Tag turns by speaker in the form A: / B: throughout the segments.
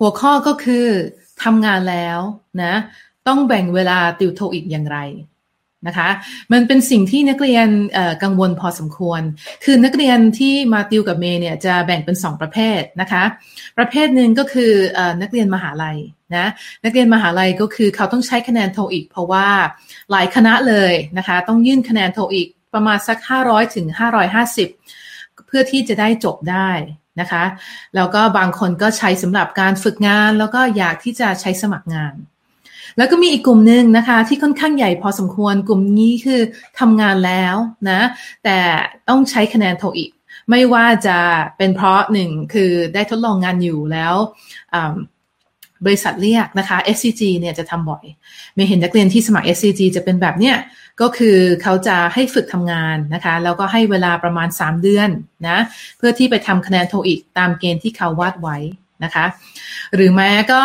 A: หัวข้อก็คือทำงานแล้วนะต้องแบ่งเวลาติวโทอีกอย่างไรนะคะมันเป็นสิ่งที่นักเรียนกังวลพอสมควร คือนักเรียนที่มาติวกับเมย์เนี่ยจะแบ่งเป็น 2 ประเภทนะคะประเภทหนึ่งก็คือนักเรียนมหาลัยนะนักเรียนมหาลัยก็คือเขาต้องใช้คะแนนโทอีก เพราะว่าหลายคณะเลยนะคะต้องยื่นคะแนนโทอีกประมาณสัก 500ถึง550 เพื่อที่จะได้จบได้นะคะแล้วก็บางคนก็ใช้สำหรับการฝึกงาน แล้วก็อยากที่จะใช้สมัครงาน แล้วก็มีอีกกลุ่มหนึ่งนะคะ ที่ค่อนข้างใหญ่พอสมควรกลุ่มนี้คือทำงานแล้วนะแต่ต้องใช้คะแนนโทอีก ไม่ว่าจะเป็นเพราะหนึ่งคือได้ทดลองงานอยู่แล้วบริษัทเรียกนะคะ SCG เนี่ยจะทำบ่อย ไม่เห็นนักเรียนที่สมัคร SCG จะเป็นแบบเนี้ย ก็คือเขาจะให้ฝึกทำงานนะคะ แล้วก็ให้เวลาประมาณ 3 เดือนนะเพื่อที่ไปทำคะแนนโทอีกตามเกณฑ์ที่เขาวาดไว้นะคะ หรือแม้ก็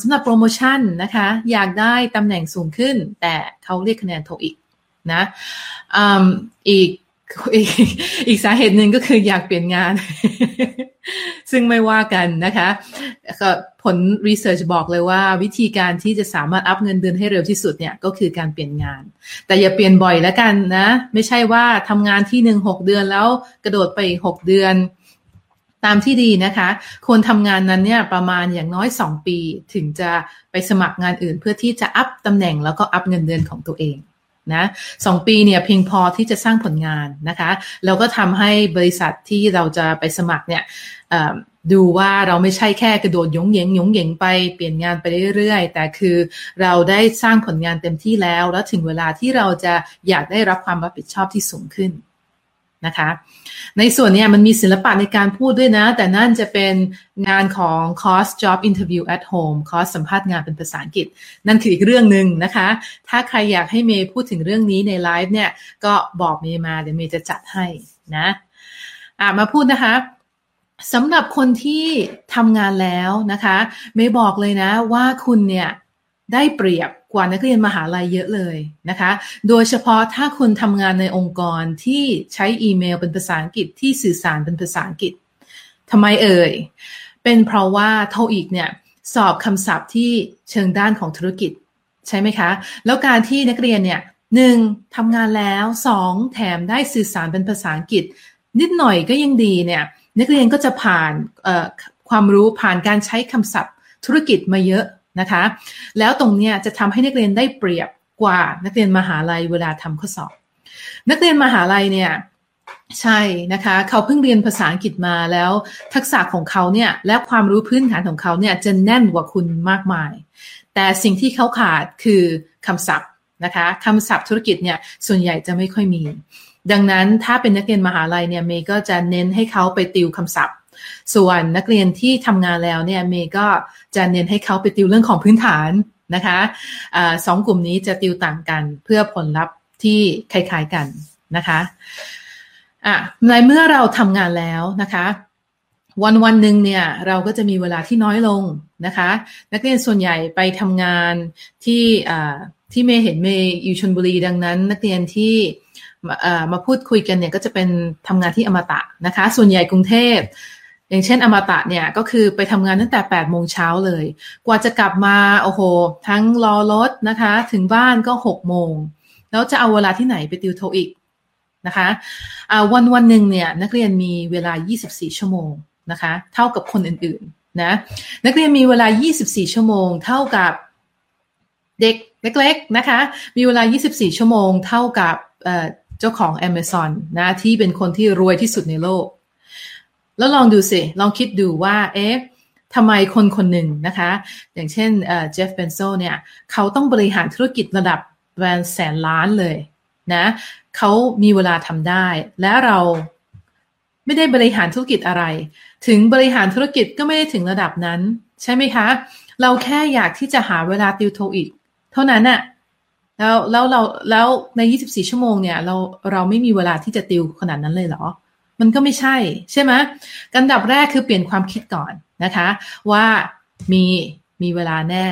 A: สำหรับโปรโมชั่นนะคะ อยากได้ตำแหน่งสูงขึ้น แต่เขาเรียกคะแนนโทอีกนะอีก อีกอีกสาเหตุหนึ่งก็คืออยากเปลี่ยนงาน ซึ่งไม่ว่ากันนะคะก็ผลรีเสิร์ชบอกเลยว่า วิธีการที่จะสามารถอัพเงินเดือนให้เร็วที่สุดเนี่ยก็คือการเปลี่ยนงาน แต่อย่าเปลี่ยนบ่อยแล้วกันนะ ไม่ใช่ว่าทำงานที่หนึ่งหกเดือนแล้วกระโดดไปหกเดือนตามที่ดีนะคะควรทำงานนั้นเนี่ยประมาณอย่างน้อยสองปี ถึงจะไปสมัครงานอื่นเพื่อที่จะอัพตำแหน่งแล้วก็อัพเงินเดือนของตัวเอง นะสองปีเนี่ยเพียงพอที่จะสร้างผลงานนะคะแล้วก็ทำให้บริษัทที่เราจะไปสมัครเนี่ยดูว่าเราไม่ใช่แค่กระโดดยงเยงยงเยงไปเปลี่ยนงานไปเรื่อยๆ แต่คือเราได้สร้างผลงานเต็มที่แล้ว แล้วถึงเวลาที่เราจะอยากได้รับความรับผิดชอบที่สูงขึ้น นะคะ ในส่วนนี้มันมีศิลปะในการพูดด้วยนะ แต่นั่นจะเป็นงานของ course job interview at home คอร์สสัมภาษณ์งานเป็นภาษาอังกฤษ นั่นคืออีกเรื่องหนึ่งนะคะ ถ้าใครอยากให้เมย์พูดถึงเรื่องนี้ในไลฟ์เนี่ย ก็บอกเมย์มาเดี๋ยวเมย์จะจัดให้นะะมาพูดนะคะสำหรับคนที่ทำงานแล้วนะคะ เมย์บอกเลยนะว่าคุณเนี่ย ได้เปรียบกว่านักเรียนมหาลัยเยอะเลยนะคะ โดยเฉพาะถ้าคุณทำงานในองค์กรที่ใช้อีเมลเป็นภาษาอังกฤษที่สื่อสารเป็นภาษาอังกฤษทำไมเอ่ย เป็นเพราะว่าโทอีกเนี่ยสอบคำศัพท์ที่เชิงด้านของธุรกิจใช่ไหมคะ แล้วการที่นักเรียนเนี่ยหนึ่งทำงานแล้วสองแถมได้สื่อสารเป็นภาษาอังกฤษ นิดหน่อยก็ยังดีเนี่ยนักเรียนก็จะผ่านความรู้ผ่านการใช้คำศัพท์ธุรกิจมาเยอะ นะคะ แล้วตรงเนี้ยจะทำให้นักเรียนได้เปรียบกว่านักเรียนมหาลัยเวลาทำข้อสอบ นักเรียนมหาลัยเนี่ยใช่นะคะ เขาเพิ่งเรียนภาษาอังกฤษมาแล้ว ทักษะของเขาเนี่ยและความรู้พื้นฐานของเขาเนี่ยจะแน่นกว่าคุณมากมาย แต่สิ่งที่เขาขาดคือคำศัพท์นะคะคำศัพท์ธุรกิจเนี่ยส่วนใหญ่จะไม่ค่อยมี ดังนั้นถ้าเป็นนักเรียนมหาลัยเนี่ยเมย์ก็จะเน้นให้เขาไปติวคำศัพท์ ส่วนนักเรียนที่ทำงานแล้วเนี่ยเมย์ก็จะเน้นให้เขาไปติวเรื่องของพื้นฐานนะคะอะสองกลุ่มนี้จะติวต่างกันเพื่อผลลัพธ์ที่คล้ายๆกันนะคะอะในเมื่อเราทำงานแล้วนะคะวันวันหนึ่งเนี่ยเราก็จะมีเวลาที่น้อยลงนะคะ นักเรียนส่วนใหญ่ไปทำงานที่ที่เมย์เห็นเมย์อยู่ชนบุรีดังนั้น นักเรียนที่มาพูดคุยกันเนี่ยก็จะเป็นทำงานที่อมตะนะคะ ส่วนใหญ่กรุงเทพ อย่างเช่นอมตะเนี่ยก็คือไปทำงานตั้งแต่8โมงเช้าเลย กว่าจะกลับมาโอ้โห ทั้งรอรถนะคะ ถึงบ้านก็6โมง แล้วจะเอาเวลาที่ไหนไปติวโทอีกนะคะวันวันหนึ่งเนี่ยนักเรียนมีเวลา 24 ชั่วโมงนะคะ เท่ากับคนอื่นๆนะนักเรียนมีเวลา 24 ชั่วโมง เท่ากับเด็กเล็กๆนะคะ มีเวลา 24 ชั่วโมง เท่ากับเจ้าของ Amazon นะที่เป็นคนที่รวยที่สุดในโลก แล้วลองดูสิลองคิดดูว่าเอ๊ะทำไมคนคนหนึ่งนะคะ อย่างเช่นเจฟเบนโซเนี่ยเขาต้องบริหารธุรกิจระดับแบรนด์แสนล้านเลยนะเขามีเวลาทำได้ และเราไม่ได้บริหารธุรกิจอะไร ถึงบริหารธุรกิจก็ไม่ได้ถึงระดับนั้น ใช่ไหมคะ เราแค่อยากที่จะหาเวลาติวโทอีก เท่านั้นน่ะแล้วแล้วเราแล้วใน 24 ชั่วโมงเนี่ย เราเราไม่มีเวลาที่จะติวขนาดนั้นเลยเหรอ มันก็ไม่ใช่ ใช่ไหมกันดับแรกคือเปลี่ยนความคิดก่อนนะคะ ว่ามีมีเวลาแน่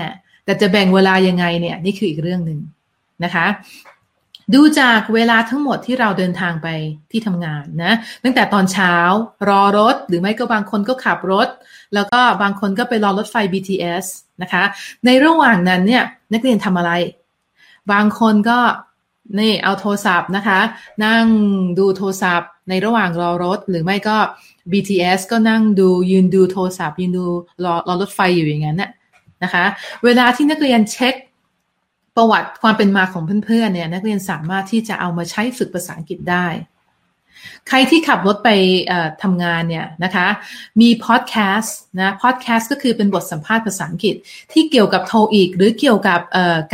A: แต่จะแบ่งเวลายังไงเนี่ย นี่คืออีกเรื่องหนึ่งนะคะ ดูจากเวลาทั้งหมดที่เราเดินทางไปที่ทำงานนะ ตั้งแต่ตอนเช้ารอรถ หรือไม่ก็บางคนก็ขับรถ แล้วก็บางคนก็ไปรอรถไฟ BTS นะคะ ในระหว่างนั้นเนี่ยนักเรียนทำอะไร บางคนก็ นี่เอาโทรศัพท์นะคะ นั่งดูโทรศัพท์ในระหว่างรอรถ หรือไม่ก็ BTS ก็นั่งดูยืนดูโทรศัพท์ ยืนดูรอรอรถไฟอยู่อย่างนั้นนะคะ เวลาที่นักเรียนเช็คประวัติความเป็นมาของเพื่อนๆเนี่ยนักเรียนสามารถที่จะเอามาใช้ฝึกภาษาอังกฤษได้ ใครที่ขับรถไปทำงานเนี่ยนะคะมีพอดแคสต์นะพอดแคสต์ก็คือเป็นบทสัมภาษณ์ภาษาอังกฤษที่เกี่ยวกับโทอีก หรือเกี่ยวกับ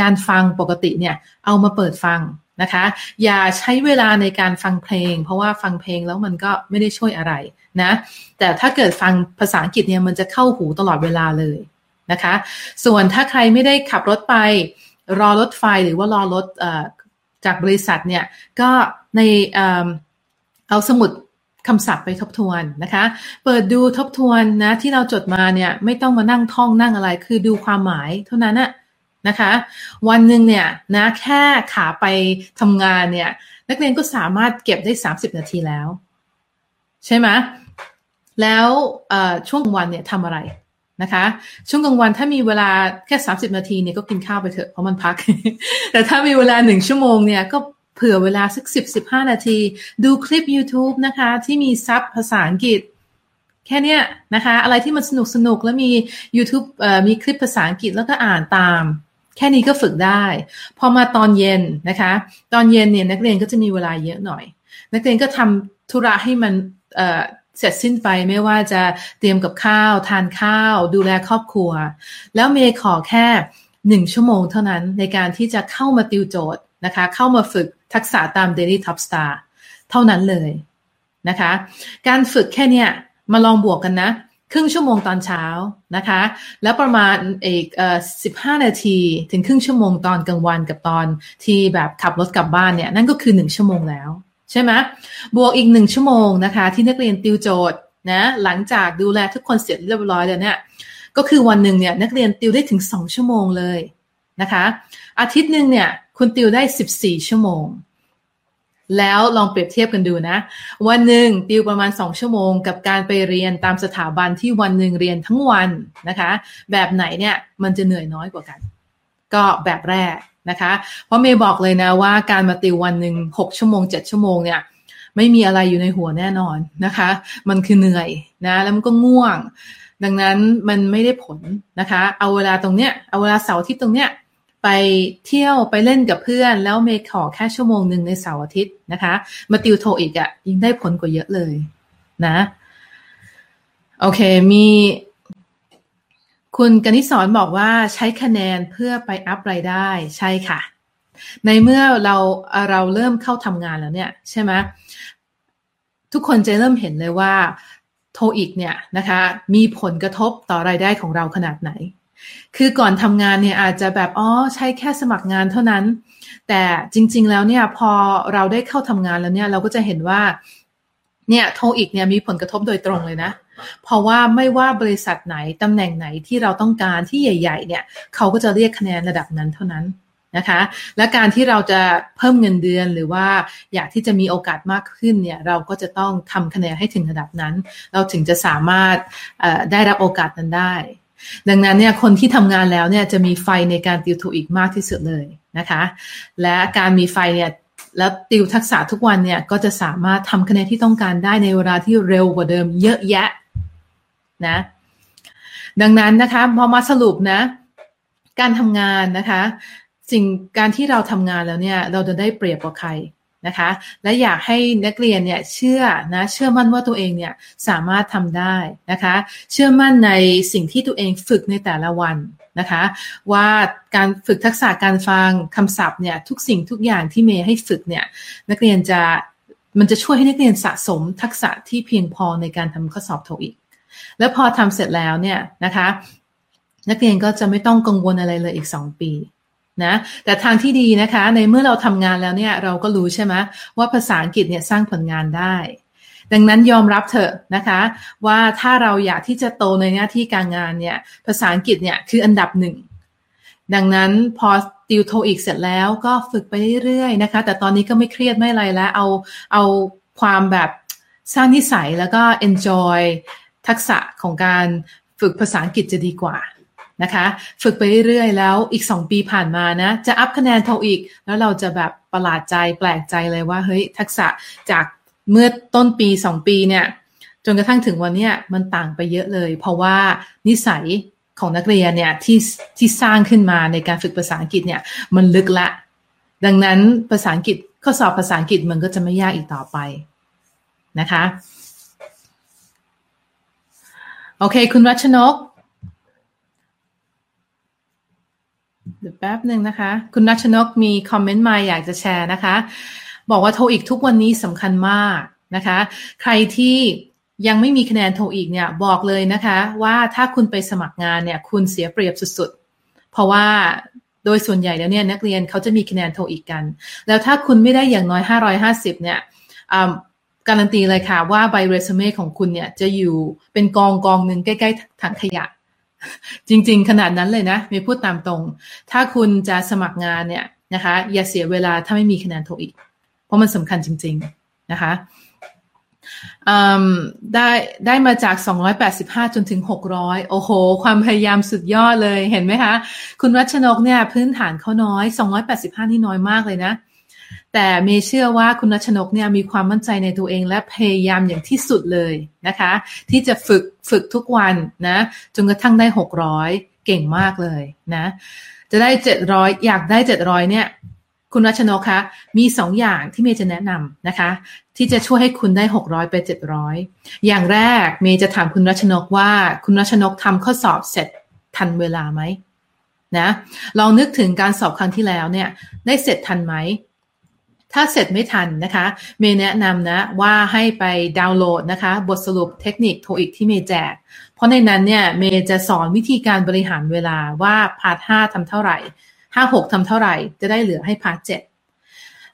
A: การฟังปกติเนี่ยเอามาเปิดฟัง นะคะ อย่าใช้เวลาในการฟังเพลง เพราะว่าฟังเพลงแล้วมันก็ไม่ได้ช่วยอะไรนะ แต่ถ้าเกิดฟังภาษาอังกฤษเนี่ยมันจะเข้าหูตลอดเวลาเลยนะคะ ส่วนถ้าใครไม่ได้ขับรถไป รอรถไฟหรือว่ารอรถจากบริษัทเนี่ยก็ในเอาสมุดคำศัพท์ไปทบทวนนะคะ เปิดดูทบทวนนะที่เราจดมาเนี่ยไม่ต้องมานั่งท่องนั่งอะไร คือดูความหมายเท่านั้นนะ นะคะ วันหนึ่งเนี่ยนะแค่ขาไปทำงานเนี่ยนักเรียนก็สามารถเก็บได้ 30 นาทีแล้ว ใช่ไหมแล้วช่วงกลางวันเนี่ยทำอะไรนะคะ ช่วงกลางวันถ้ามีเวลาแค่ 30 นาทีเนี่ยก็กินข้าวไปเถอะเพราะมันพัก แต่ถ้ามีเวลาหนึ่งชั่วโมงเนี่ยก็เผื่อเวลาสักสิบสิบห้านาที ดูคลิป YouTube นะคะ ที่มีซับภาษาอังกฤษแค่นี้นะคะ อะไรที่มันสนุกสนุกแล้วมี YouTube มีคลิปภาษาอังกฤษแล้วก็อ่านตาม แค่นี้ก็ฝึกได้ พอมาตอนเย็นนะคะ ตอนเย็นเนี่ยนักเรียนก็จะมีเวลาเยอะหน่อย นักเรียนก็ทำธุระให้มันเสร็จสิ้นไปไม่ว่าจะเตรียมกับข้าว ทานข้าว ดูแลครอบครัว แล้วเมย์ขอแค่หนึ่งชั่วโมงเท่านั้นในการที่จะเข้ามาติวโจทย์นะคะ เข้ามาฝึกทักษะตาม Daily Top Star เท่านั้นเลยนะคะ การฝึกแค่เนี้ยมาลองบวกกันนะ ครึ่งชั่วโมงตอนเช้านะคะ แล้วประมาณอีกเอ่อสิบห้านาที ถึงครึ่งชั่วโมงตอนกลางวันกับตอนที่แบบขับรถกลับบ้านเนี่ย นั่นก็คือหนึ่งชั่วโมงแล้ว ใช่ไหมบวกอีกหนึ่งชั่วโมงนะคะ ที่นักเรียนติวโจทย์นะหลังจากดูแลทุกคนเสร็จเรียบร้อยแล้วเนี่ยก็คือวันหนึ่งเนี่ยนักเรียนติวได้ถึงสองชั่วโมงเลยนะคะ อาทิตย์หนึ่งเนี่ยคุณติวได้สิบสี่ชั่วโมง แล้วลองเปรียบเทียบกันดูนะ วันหนึ่งติวประมาณสองชั่วโมง กับการไปเรียนตามสถาบันที่วันหนึ่งเรียนทั้งวันนะคะ แบบไหนเนี่ยมันจะเหนื่อยน้อยกว่ากัน ก็แบบแรกนะคะ เพราะเมย์บอกเลยนะว่าการมาติววันหนึ่งหกชั่วโมงเจ็ดชั่วโมงเนี่ยไม่มีอะไรอยู่ในหัวแน่นอนนะคะ มันคือเหนื่อยนะแล้วมันก็ง่วง ดังนั้นมันไม่ได้ผลนะคะ เอาเวลาตรงเนี้ยเอาเวลาเสาร์ทิตย์ตรงเนี้ย ไปเที่ยวไปเล่นกับเพื่อน แล้วเมย์ขอแค่ชั่วโมงหนึ่งในเสาร์อาทิตย์นะคะ มาติวโทอีกอะ่ะยิ่งได้ผลกว่าเยอะเลยนะ โอเคมี คุณกนิษรบอกว่าใช้คะแนนเพื่อไปอัพรายได้ใช่ค่ะ ในเมื่อเราเราเริ่มเข้าทำงานแล้วเนี่ย ใช่ไหมทุกคนจะเริ่มเห็นเลยว่าโทอีกเนี่ยนะคะ มีผลกระทบต่อรายได้ของเราขนาดไหน คือก่อนทำงานเนี่ยอาจจะแบบอ๋อใช้แค่สมัครงานเท่านั้น แต่จริง ๆ แล้วเนี่ยพอเราได้เข้าทำงานแล้วเนี่ยเราก็จะเห็นว่าเนี่ยโทอีกเนี่ยมีผลกระทบโดยตรงเลยนะ เพราะว่าไม่ว่าบริษัทไหนตำแหน่งไหนที่เราต้องการที่ใหญ่ ๆ เนี่ยเขาก็จะเรียกคะแนนระดับนั้นเท่านั้นนะคะ และการที่เราจะเพิ่มเงินเดือนหรือว่าอยากที่จะมีโอกาสมากขึ้นเนี่ยเราก็จะต้องทำคะแนนให้ถึงระดับนั้น เราถึงจะสามารถได้รับโอกาสนั้นได้ ดังนั้นเนี่ยคนที่ทำงานแล้วเนี่ยจะมีไฟในการติวถูกอีกมากที่สุดเลยนะคะ และการมีไฟเนี่ยแล้วติวทักษะทุกวันเนี่ยก็จะสามารถทำคะแนนที่ต้องการได้ในเวลาที่เร็วกว่าเดิมเยอะแยะนะ ดังนั้นนะคะพอมาสรุปนะ การทำงานนะคะ สิ่งการที่เราทำงานแล้วเนี่ยเราจะได้เปรียบกว่าใคร นะคะ และอยากให้นักเรียนเนี่ยเชื่อนะเชื่อมั่นว่าตัวเองเนี่ยสามารถทำได้นะคะ เชื่อมั่นในสิ่งที่ตัวเองฝึกในแต่ละวันนะคะว่าการฝึกทักษะการฟังคำศัพท์เนี่ยทุกสิ่งทุกอย่างที่เมย์ให้ฝึกเนี่ยนักเรียนจะมันจะช่วยให้นักเรียนสะสมทักษะที่เพียงพอในการทำข้อสอบโทอีก แล้วพอทำเสร็จแล้วเนี่ยนะคะนักเรียนก็จะไม่ต้องกังวลอะไรเลยอีกสองปี นะแต่ทางที่ดีนะคะ ในเมื่อเราทำงานแล้วเนี่ยเราก็รู้ใช่ไหมว่าภาษาอังกฤษเนี่ยสร้างผลงานได้ ดังนั้นยอมรับเถอะนะคะ ว่าถ้าเราอยากที่จะโตในหน้าที่การงานเนี่ยภาษาอังกฤษเนี่ยคืออันดับหนึ่งดังนั้นพอติวโทอีกเสร็จแล้วก็ฝึกไปเรื่อยๆนะคะ แต่ตอนนี้ก็ไม่เครียดไม่อะไรแล้ว เอาเอาความแบบสร้างนิสัยแล้วก็ enjoy ทักษะของการฝึกภาษาอังกฤษจะดีกว่า นะคะ ฝึกไปเรื่อยๆแล้วอีกสองปีผ่านมานะ จะอัพคะแนนโทอีก แล้วเราจะแบบประหลาดใจแปลกใจเลยว่าเฮ้ยทักษะจากเมื่อต้นปีสองปีเนี่ยจนกระทั่งถึงวันนี้มันต่างไปเยอะเลย เพราะว่านิสัยของนักเรียนเนี่ยที่ที่สร้างขึ้นมาในการฝึกภาษาอังกฤษเนี่ยมันลึกละ ดังนั้นภาษาอังกฤษข้อสอบภาษาอังกฤษมันก็จะไม่ยากอีกต่อไปนะคะ โอเค คุณรัชนก เดี๋ยวแป๊บหนึ่งนะคะ คุณรัชนกมีคอมเมนต์มาอยากจะแชร์นะคะ บอกว่าโทอีกทุกวันนี้สำคัญมากนะคะ ใครที่ยังไม่มีคะแนนโทอีกเนี่ยบอกเลยนะคะ ว่าถ้าคุณไปสมัครงานเนี่ย คุณเสียเปรียบสุดๆ เพราะว่าโดยส่วนใหญ่แล้วเนี่ยนักเรียนเขาจะมีคะแนนโทอีกกัน แล้วถ้าคุณไม่ได้อย่างน้อย 550 เนี่ยการันตีเลยค่ะว่าใบเรซูเม่ของคุณเนี่ยจะอยู่เป็นกองกองหนึ่งใกล้ ๆถังขยะ จริง ๆ ขนาดนั้นเลยนะม่พูดตามตรง ถ้าคุณจะสมัครงานเนี่ยนะคะ อย่าเสียเวลาถ้าไม่มีคะแนนโทอีก เพราะมันสำคัญจริง ๆ นะคะได้ได้มาจาก 285 จนถึง 600 โอ้โห ความพยายามสุดยอดเลยเห็นไหมคะ คุณรัชนกเนี่ยพื้นฐานเขาน้อย 285 นี่น้อยมากเลยนะ แต่เมเชื่อว่าคุณรัชนกเนี่ยมีความมั่นใจในตัวเองและพยายามอย่างที่สุดเลยนะคะ ที่จะฝึกฝึกทุกวันนะจนกระทั่งได้ 600 เก่งมากเลยนะจะได้ 700 อยากได้ 700 เนี่ย คุณรัชนกคะมีสองอย่างที่เมย์จะแนะนำนะคะ ที่จะช่วยให้คุณได้หกร้อยไปเจ็ดร้อยอย่างแรกเมย์จะถามคุณรัชนกว่าคุณรัชนกทำข้อสอบเสร็จทันเวลาไหมนะลองนึกถึงการสอบครั้งที่แล้วเนี่ย ได้เสร็จทันไหม ถ้าเสร็จไม่ทันนะคะ เมย์แนะนำนะว่าให้ไปดาวน์โหลดนะคะ บทสรุปเทคนิค TOEIC ที่เมย์แจก เพราะในนั้นเนี่ยเมย์จะสอนวิธีการบริหารเวลาว่า part ห้าทำเท่าไหร่ห้าหกทำเท่าไหร่ จะได้เหลือให้ part เจ็ด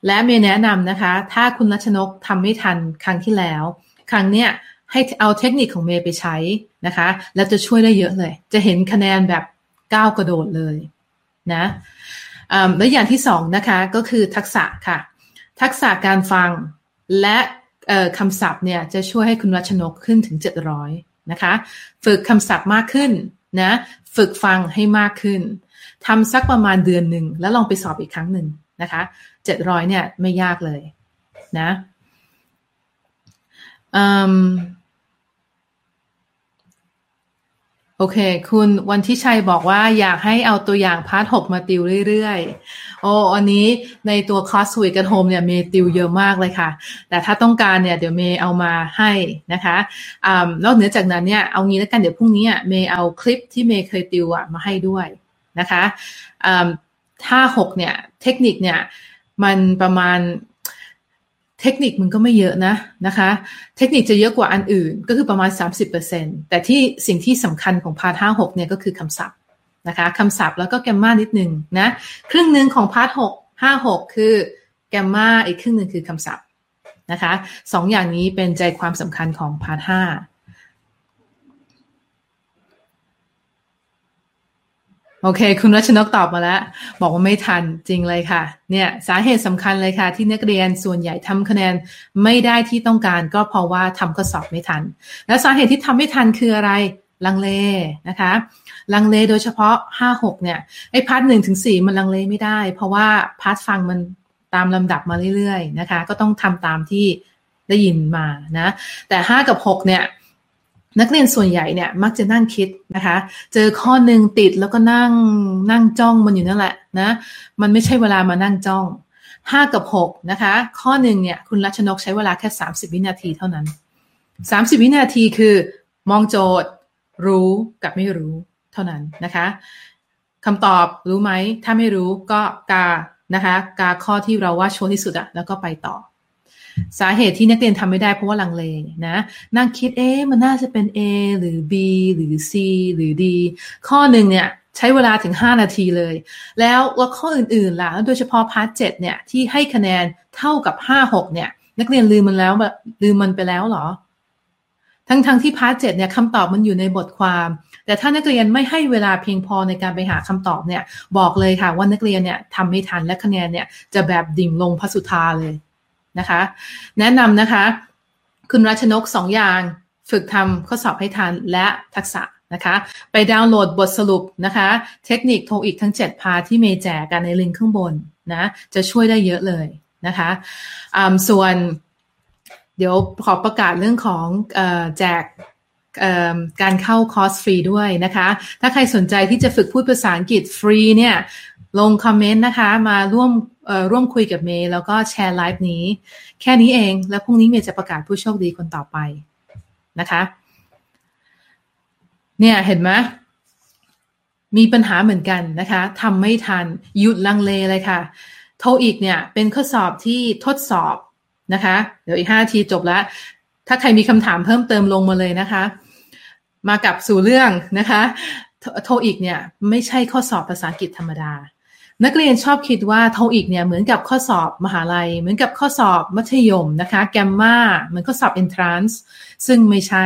A: และเมย์แนะนำนะคะ ถ้าคุณรัชนกทำไม่ทันครั้งที่แล้ว ครั้งเนี้ยให้เอาเทคนิคของเมย์ไปใช้นะคะ แล้วจะช่วยได้เยอะเลย จะเห็นคะแนนแบบก้าวกระโดดเลยนะและอย่างที่สองนะคะก็คือทักษะค่ะ ทักษะการฟังและคำศัพท์เนี่ยจะช่วยให้คุณรัชนกขึ้นถึง 700 นะคะ ฝึกคำศัพท์มากขึ้นนะฝึกฟังให้มากขึ้นทำสักประมาณเดือนหนึ่งแล้วลองไปสอบอีกครั้งหนึ่งนะคะเจ็ดร้อยเนี่ยไม่ยากเลยนะ โอเค คุณวันที่ชัยบอกว่าอยากให้เอาตัวอย่าง part หกมาติวเรื่อยๆ โอ้อันนี้ในตัวคอร์ส TOEIC at Home เนี่ยเมย์ติวเยอะมากเลยค่ะ แต่ถ้าต้องการเนี่ยเดี๋ยวเมย์เอามาให้นะคะ นอกเหนือจากนั้นเนี่ยเอางี้แล้วกันเดี๋ยวพรุ่งนี้เมย์เอาคลิปที่เมย์เคยติวอะมาให้ด้วยนะคะถ้าหกเนี่ยเทคนิคเนี่ยมันประมาณ เทคนิคมันก็ไม่เยอะนะนะคะ เทคนิคจะเยอะกว่าอันอื่นก็คือประมาณ 30%แต่ที่สิ่งที่สำคัญของ part ห้าหกเนี่ยก็คือคำศัพท์นะคะคำศัพท์แล้วก็ grammar นิดนึงนะครึ่งหนึ่งของ part หกห้าหกคือ grammar อีกครึ่งหนึ่งคือคำศัพท์นะคะสองอย่างนี้เป็นใจความสำคัญของ part ห้า โอเค คุณรัชนกตอบมาแล้ว บอกว่าไม่ทันจริงเลยค่ะ เนี่ยสาเหตุสำคัญเลยค่ะ ที่นักเรียนส่วนใหญ่ทำคะแนนไม่ได้ที่ต้องการ ก็เพราะว่าทำข้อสอบไม่ทัน แล้วสาเหตุที่ทำไม่ทันคืออะไรลังเลนะคะลังเลโดยเฉพาะห้าหกเนี่ยไอ้ part หนึ่งถึงสี่มันลังเลไม่ได้ เพราะว่า part ฟังมันตามลำดับมาเรื่อยๆนะคะ ก็ต้องทำตามที่ได้ยินมานะ แต่ห้ากับหกเนี่ย นักเรียนส่วนใหญ่เนี่ยมักจะนั่งคิดนะคะ เจอข้อหนึ่งติดแล้วก็นั่งนั่งจ้องมันอยู่นั่นแหละนะ มันไม่ใช่เวลามานั่งจ้องห้ากับหกนะคะ ข้อหนึ่งเนี่ยคุณรัชนกใช้เวลาแค่สามสิบวินาทีเท่านั้นสามสิบวินาทีคือ มองโจทย์ รู้กับไม่รู้เท่านั้นนะคะคำตอบรู้ไหม ถ้าไม่รู้ก็กานะคะ กาข้อที่เราว่าชัวร์ที่สุดอะแล้วก็ไปต่อ สาเหตุที่นักเรียนทำไม่ได้เพราะว่าลังเลนะ นั่งคิดเอ๊ะมันน่าจะเป็น A หรือ B หรือ C หรือ D ข้อหนึ่งเนี่ยใช้เวลาถึง 5 นาทีเลย แล้วแล้วข้ออื่นๆล่ะ โดยเฉพาะ part เจ็ดเนี่ยที่ให้คะแนนเท่ากับ 5 6 เนี่ย นักเรียนลืมมันแล้วลืมมันไปแล้วหรอ ทั้งๆ ที่ part เจ็ดเนี่ยคำตอบมันอยู่ในบทความ แต่ถ้านักเรียนไม่ให้เวลาเพียงพอในการไปหาคำตอบเนี่ย บอกเลยค่ะว่านักเรียนเนี่ยทำไม่ทันและคะแนนเนี่ยจะแบบดิ่งลงพสุธาเลย นะคะ แนะนำนะคะ คุณรัชนกสองอย่างฝึกทำข้อสอบให้ทันและทักษะนะคะ ไปดาวน์โหลดบทสรุปนะคะ เทคนิคโทรอีกทั้ง 7 พาที่เมแจกกันในลิงก์ข้างบนนะจะช่วยได้เยอะเลยนะคะส่วนเดี๋ยวขอประกาศเรื่องของแจกการเข้าคอร์สฟรีด้วยนะคะ ถ้าใครสนใจที่จะฝึกพูดภาษาอังกฤษฟรีเนี่ยลงคอมเมนต์นะคะ มาร่วม ร่วมคุยกับเมย์แล้วก็แชร์ไลฟ์นี้ แค่นี้เองแล้วพรุ่งนี้เมย์จะประกาศผู้โชคดีคนต่อไปนะคะ เนี่ยเห็นไหมมีปัญหาเหมือนกันนะคะทำไม่ทันหยุดลังเลเลยค่ะ โทอีกเนี่ยเป็นข้อสอบที่ทดสอบนะคะ เดี๋ยวอีกห้าทีจบแล้ว ถ้าใครมีคำถามเพิ่มเติมลงมาเลยนะคะ มากับสู่เรื่องนะคะ โทอีกเนี่ยไม่ใช่ข้อสอบภาษาอังกฤษธรรมดา นักเรียนชอบคิดว่าโทอีกเนี่ยเหมือนกับข้อสอบมหาลัย เหมือนกับข้อสอบมัธยมนะคะแกมมาเหมือนข้อสอบ entrance ซึ่งไม่ใช่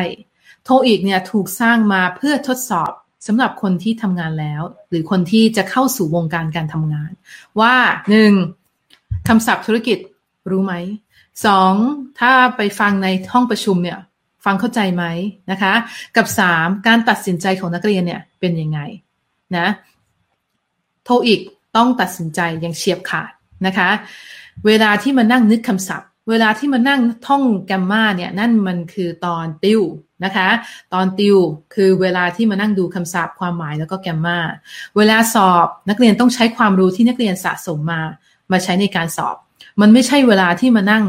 A: โทอีกเนี่ยถูกสร้างมาเพื่อทดสอบสำหรับคนที่ทำงานแล้ว หรือคนที่จะเข้าสู่วงการการทำงาน ว่าหนึ่งคำศัพท์ธุรกิจรู้ไหมสองถ้าไปฟังในห้องประชุมเนี่ยฟังเข้าใจไหมนะคะ กับสามการตัดสินใจของนักเรียนเนี่ยเป็นยังไงนะโทอีก ต้องตัดสินใจอย่างเฉียบขาดนะคะ เวลาที่มานั่งนึกคำศัพท์ เวลาที่มานั่งท่องแกมมาเนี่ยนั่นมันคือตอนติวนะคะ ตอนติวคือเวลาที่มานั่งดูคำศัพท์ความหมายแล้วก็แกมมาเวลาสอบนักเรียนต้องใช้ความรู้ที่นักเรียนสะสมมา มาใช้ในการสอบ มันไม่ใช่เวลาที่มานั่ง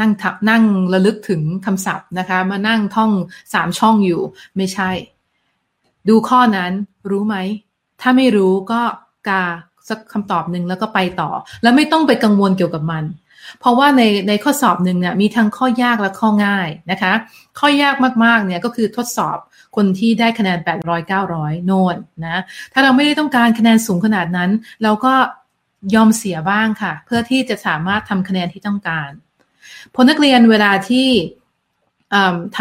A: นั่งทับนั่งระลึกถึงคำศัพท์นะคะ มานั่งท่องสามช่องอยู่ ไม่ใช่ ดูข้อนั้นรู้ไหม ถ้าไม่รู้ก็กา สักคำตอบหนึ่งแล้วก็ไปต่อ แล้วไม่ต้องไปกังวลเกี่ยวกับมัน เพราะว่าในในข้อสอบหนึ่งเนี่ยมีทั้งข้อยากและข้อง่ายนะคะ ข้อยากมากๆเนี่ยก็คือทดสอบคนที่ได้คะแนน 800 900 โน่นนะ ถ้าเราไม่ได้ต้องการคะแนนสูงขนาดนั้น เราก็ยอมเสียบ้างค่ะ เพื่อที่จะสามารถทำคะแนนที่ต้องการพนักเรียนเวลาที่ท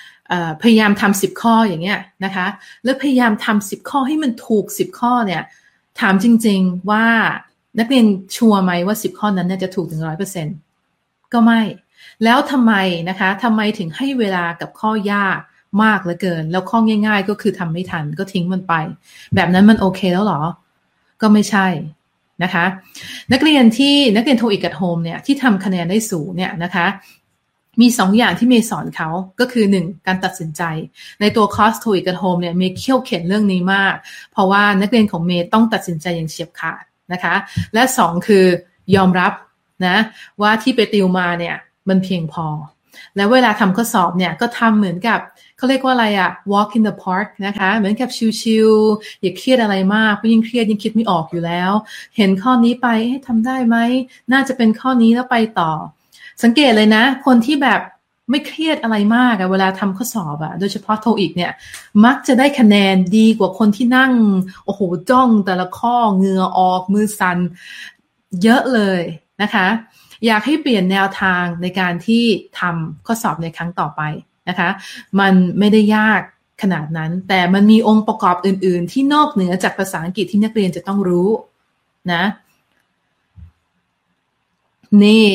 A: ำพยายามทำสิบข้ออย่างเงี้ยนะคะ แล้วพยายามทำสิบข้อให้มันถูกสิบข้อเนี่ย ถามจริง ๆว่านักเรียนชัวร์ไหมว่าสิบข้อนั้นจะถูกถึงร้อยเปอร์เซ็นก็ไม่ แล้วทำไมนะคะทำไมถึงให้เวลากับข้อยากมากเหลือเกิน แล้วข้อง่าย ๆ ก็คือทำไม่ทันก็ทิ้งมันไป แบบนั้นมันโอเคแล้วหรอ ก็ไม่ใช่นะคะ นักเรียนที่นักเรียน TOEIC at Home เนี่ยที่ทำคะแนนได้สูงเนี่ยนะคะ มีสองอย่างที่เมย์สอนเขาก็คือหนึ่งการตัดสินใจ ในตัวคอร์ส TOEIC at Home เนี่ยเมย์เคี่ยวเข็ญเรื่องนี้มาก เพราะว่านักเรียนของเมย์ต้องตัดสินใจอย่างเฉียบขาดนะคะ และสองคือยอมรับนะว่าที่ไปติวมาเนี่ยมันเพียงพอ แล้วเวลาทำข้อสอบเนี่ยก็ทำเหมือนกับเขาเรียกว่าอะไรอะ walk in the park นะคะ เหมือนกับชิลๆอย่าเครียดอะไรมากเพราะยิ่งเครียดยิ่งคิดไม่ออกอยู่แล้ว เห็นข้อนี้ไปให้ทำได้ไหมน่าจะเป็นข้อนี้แล้วไปต่อ สังเกตเลยนะ คนที่แบบไม่เครียดอะไรมากอะเวลาทำข้อสอบอะโดยเฉพาะโทอีกเนี่ย มักจะได้คะแนนดีกว่าคนที่นั่ง โอ้โห จ้องแต่ละข้อเงือออกมือสันเยอะเลยนะคะ อยากให้เปลี่ยนแนวทางในการที่ทำข้อสอบในครั้งต่อไปนะคะ มันไม่ได้ยากขนาดนั้น แต่มันมีองค์ประกอบอื่น ๆ ที่นอกเหนือจากภาษาอังกฤษที่นักเรียนจะต้องรู้นะ นี่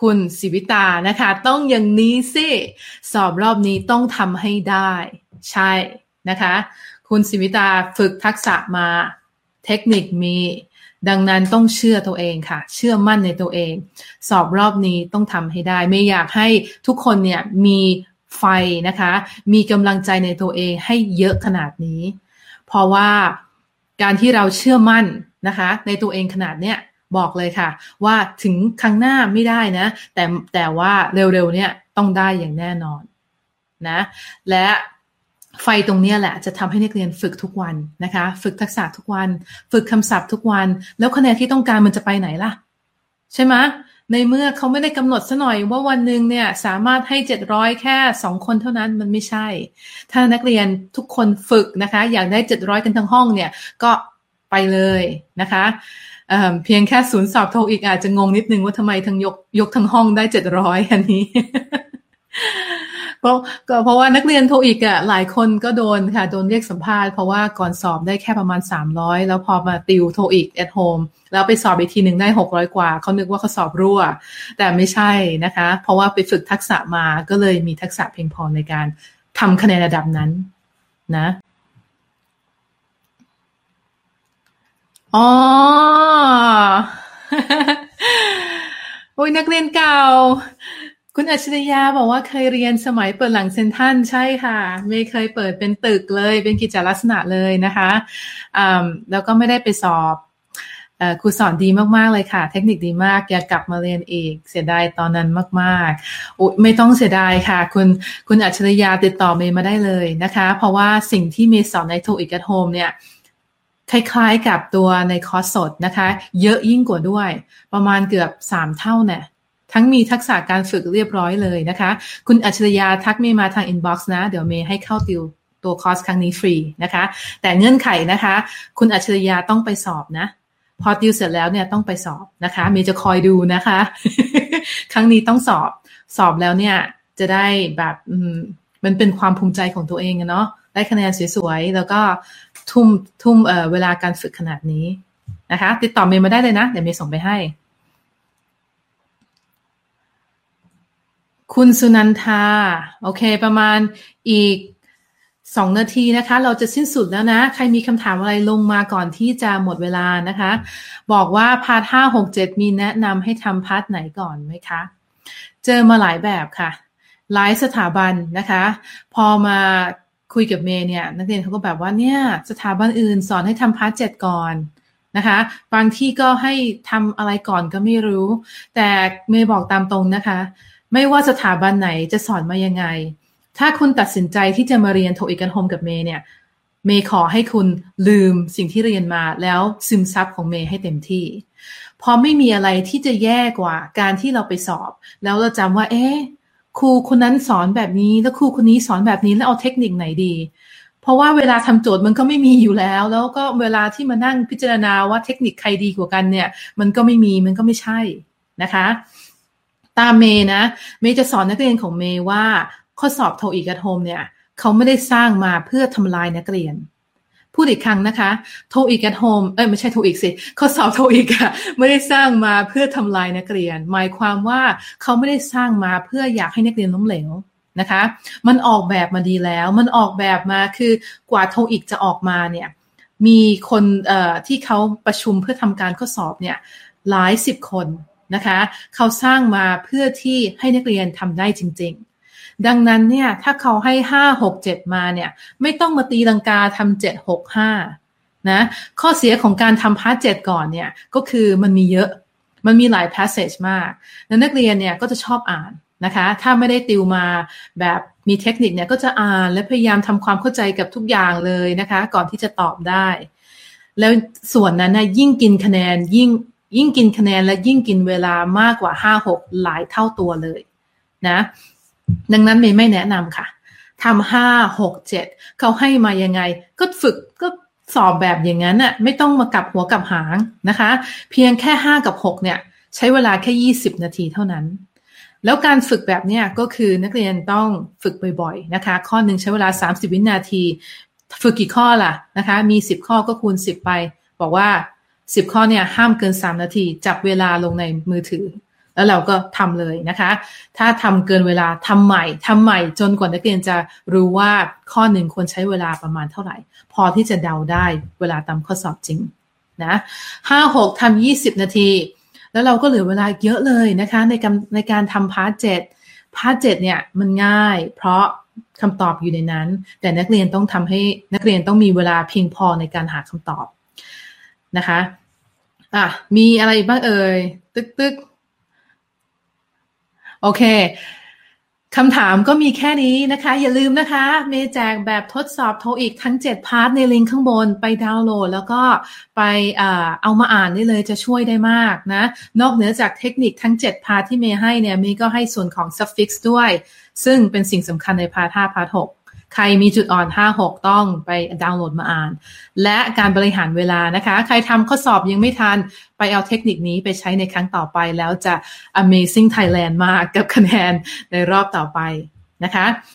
A: คุณสิวิตานะคะ ต้องอย่างนี้สิสอบรอบนี้ต้องทำให้ได้ ใช่นะคะ คุณสิวิตาฝึกทักษะมา เทคนิคมี ดังนั้นต้องเชื่อตัวเองค่ะ เชื่อมั่นในตัวเอง สอบรอบนี้ต้องทำให้ได้ ไม่อยากให้ทุกคนเนี่ยมีไฟนะคะ มีกำลังใจในตัวเองให้เยอะขนาดนี้ เพราะว่าการที่เราเชื่อมั่นนะคะ ในตัวเองขนาดเนี้ย บอกเลยค่ะ ว่าถึงครั้งหน้าไม่ได้นะ แต่แต่ว่าเร็วๆเนี้ยต้องได้อย่างแน่นอนนะ และไฟตรงนี้แหละจะทำให้นักเรียนฝึกทุกวันนะคะ ฝึกทักษะทุกวัน ฝึกคำศัพท์ทุกวัน แล้วคะแนนที่ต้องการมันจะไปไหนล่ะ ใช่ไหมในเมื่อเขาไม่ได้กำหนดซะหน่อยว่าวันหนึ่งเนี่ยสามารถให้เจ็ดร้อยแค่สองคนเท่านั้นมันไม่ใช่ ถ้านักเรียนทุกคนฝึกนะคะ อยากได้เจ็ดร้อยกันทั้งห้องเนี่ยก็ไปเลยนะคะ เพียงแค่ศูนย์สอบโทอีกอาจจะงงนิดนึงว่าทำไมทั้งยกยกทั้งห้องได้เจ็ดร้อยอันนี้เพราะก็เพราะว่านักเรียนโทอีกอะหลายคนก็โดนค่ะ โดนเรียกสัมภาษณ์เพราะว่าก่อนสอบได้แค่ประมาณ 300 แล้วพอมาติวโทอีก at home แล้วไปสอบอีกทีหนึ่งได้ 600 กว่า เขานึกว่าเขาสอบรั่ว แต่ไม่ใช่นะคะ เพราะว่าไปฝึกทักษะมาก็เลยมีทักษะเพียงพอในการทำคะแนนระดับนั้นนะอ๋อโอ้ ยนักเรียนเก่า คุณอัจฉริยาบอกว่าเคยเรียนสมัยเปิดหลังเซนทันใช่ค่ะ ไม่เคยเปิดเป็นตึกเลย เป็นกิจลักษณะเลยนะคะแล้วก็ไม่ได้ไปสอบครูสอนดีมาก ๆ เลยค่ะ เทคนิคดีมากอยากกลับมาเรียนอีก เสียดายตอนนั้นมากๆอไม่ต้องเสียดายค่ะ คุณคุณอัจฉริยาติดต่อเมย์มาได้เลยนะคะ เพราะว่าสิ่งที่เมย์สอนในทูอิก at home เนี่ย คล้ายๆกับตัวในคอร์สสดนะคะ เยอะยิ่งกว่าด้วย ประมาณเกือบ 3 เท่าเนี่ยทั้งมีทักษะการฝึกเรียบร้อยเลยนะคะ คุณอัจฉริยาทักเมย์มาทาง inbox นะ เดี๋ยวเมย์ให้เข้าติวตัวคอร์สครั้งนี้ฟรีนะคะ แต่เงื่อนไขนะคะ คุณอัจฉริยาต้องไปสอบนะ พอติวเสร็จแล้วเนี่ยต้องไปสอบนะคะ เมย์จะคอยดูนะคะ ครั้งนี้ต้องสอบ สอบแล้วเนี่ยจะได้แบบมันเป็นความภูมิใจของตัวเองเนาะได้คะแนนสวยๆ แล้วก็ ทุ่มทุ่มเวลาการฝึกขนาดนี้นะคะ ติดต่อเมย์มาได้เลยนะ เดี๋ยวเมย์ส่งไปให้ คุณสุนันทา โอเค ประมาณอีกสองนาทีนะคะ เราจะสิ้นสุดแล้วนะ ใครมีคำถามอะไรลงมาก่อนที่จะหมดเวลานะคะ บอกว่า part ห้าหกเจ็ดมีแนะนำให้ทำ part ไหนก่อนไหมคะ เจอมาหลายแบบค่ะ หลายสถาบันนะคะ พอมา คุยกับเมย์เนี่ยนักเรียนเขาก็แบบว่าเนี่ยสถาบันอื่นสอนให้ทำ part เจ็ดก่อนนะคะ บางทีก็ให้ทำอะไรก่อนก็ไม่รู้ แต่เมย์บอกตามตรงนะคะ ไม่ว่าสถาบันไหนจะสอนมายังไง ถ้าคุณตัดสินใจที่จะมาเรียนโทอีกันโฮมกับเมย์เนี่ยเมย์ขอให้คุณลืมสิ่งที่เรียนมาแล้วซึมซับของเมย์ให้เต็มที่พราะไม่มีอะไรที่จะแย่กว่าการที่เราไปสอบ แล้วเราจำว่า เอ๊ะ ครูคนนั้นสอนแบบนี้ แล้วครูคนนี้สอนแบบนี้แล้วเอาเทคนิคไหนดี เพราะว่าเวลาทำโจทย์มันก็ไม่มีอยู่แล้ว แล้วก็เวลาที่มานั่งพิจารณาว่าเทคนิคใครดีกว่ากันเนี่ย มันก็ไม่มีมันก็ไม่ใช่นะคะ ตามเมย์นะ เมย์จะสอนนักเรียนของเมย์ว่าข้อสอบโทอีกระโฮมเนี่ย เขาไม่ได้สร้างมาเพื่อทำลายนักเรียน พูดอีกครั้งนะคะโทอีก at home เอ้ยไม่ใช่โทอีกสิ ข้อสอบโทอีกอะไม่ได้สร้างมาเพื่อทำลายนักเรียน หมายความว่าเขาไม่ได้สร้างมาเพื่ออยากให้นักเรียนล้มเหลวนะคะ มันออกแบบมาดีแล้ว มันออกแบบมาคือกว่าโทอีกจะออกมาเนี่ยมีคนที่เขาประชุมเพื่อทำการข้อสอบเนี่ยหลายสิบคนนะคะ เขาสร้างมาเพื่อที่ให้นักเรียนทำได้จริง ๆ ดังนั้นเนี่ยถ้าเขาให้ห้าหกเจ็ดมาเนี่ยไม่ต้องมาตีลังกาทำเจ็ดหกห้านะข้อเสียของการทำพาร์ทเจ็ดก่อนเนี่ยก็คือมันมีเยอะมันมีหลาย passage มากแล้วนักเรียนเนี่ยก็จะชอบอ่านนะคะ ถ้าไม่ได้ติวมาแบบมีเทคนิคเนี่ยก็จะอ่านและพยายามทำความเข้าใจกับทุกอย่างเลยนะคะ ก่อนที่จะตอบได้ แล้วส่วนนั้นนะยิ่งกินคะแนนยิ่งยิ่งกินคะแนนและยิ่งกินเวลามากกว่าห้าหกหลายเท่าตัวเลยนะ ดังนั้นเมย์ไม่แนะนำค่ะทำห้าหกเจ็ดเขาให้มายังไง ก็ฝึกก็สอบแบบอย่างนั้นน่ะไม่ต้องมากับหัวกับหางนะคะ เพียงแค่ห้ากับหกเนี่ย ใช้เวลาแค่ยี่สิบนาทีเท่านั้น แล้วการฝึกแบบเนี้ยก็คือนักเรียนต้องฝึกบ่อยๆนะคะ ข้อหนึ่งใช้เวลาสามสิบวินาที ฝึกกี่ข้อล่ะนะคะ มีสิบข้อก็คูณสิบไป บอกว่าสิบข้อเนี่ยห้ามเกินสามนาที จับเวลาลงในมือถือ แล้วเราก็ทำเลยนะคะ ถ้าทำเกินเวลาทำใหม่ทำใหม่จนกว่านักเรียนจะรู้ว่าข้อหนึ่งควรใช้เวลาประมาณเท่าไหร่ พอที่จะเดาได้เวลาตามข้อสอบจริงนะห้าหกทำยี่สิบนาที แล้วเราก็เหลือเวลาเยอะเลยนะคะในการในการทำ part เจ็ด part เจ็ดเนี่ยมันง่าย เพราะคำตอบอยู่ในนั้น แต่นักเรียนต้องทำให้นักเรียนต้องมีเวลาเพียงพอในการหาคำตอบนะคะอะมีอะไรบ้างเอ่ยตึกตึก โอเคคำถามก็มีแค่นี้นะคะ อย่าลืมนะคะ เมย์แจกแบบทดสอบ TOEIC ทั้ง 7 part ในลิงก์ข้างบนไปดาวน์โหลด แล้วก็ไปเอามาอ่านได้เลยจะช่วยได้มากนะ นอกเหนือจากเทคนิคทั้ง 7 part ที่เมย์ให้เนี่ยเมย์ก็ให้ส่วนของ suffix ด้วย ซึ่งเป็นสิ่งสำคัญใน part 5 part 6 ใครมีจุดอ่อน 5-6 ต้องไปดาวน์โหลดมาอ่าน และการบริหารเวลานะคะ ใครทำข้อสอบยังไม่ทัน ไปเอาเทคนิคนี้ไปใช้ในครั้งต่อไปแล้วจะ Amazing Thailand มากกับคะแนนในรอบต่อไปนะคะ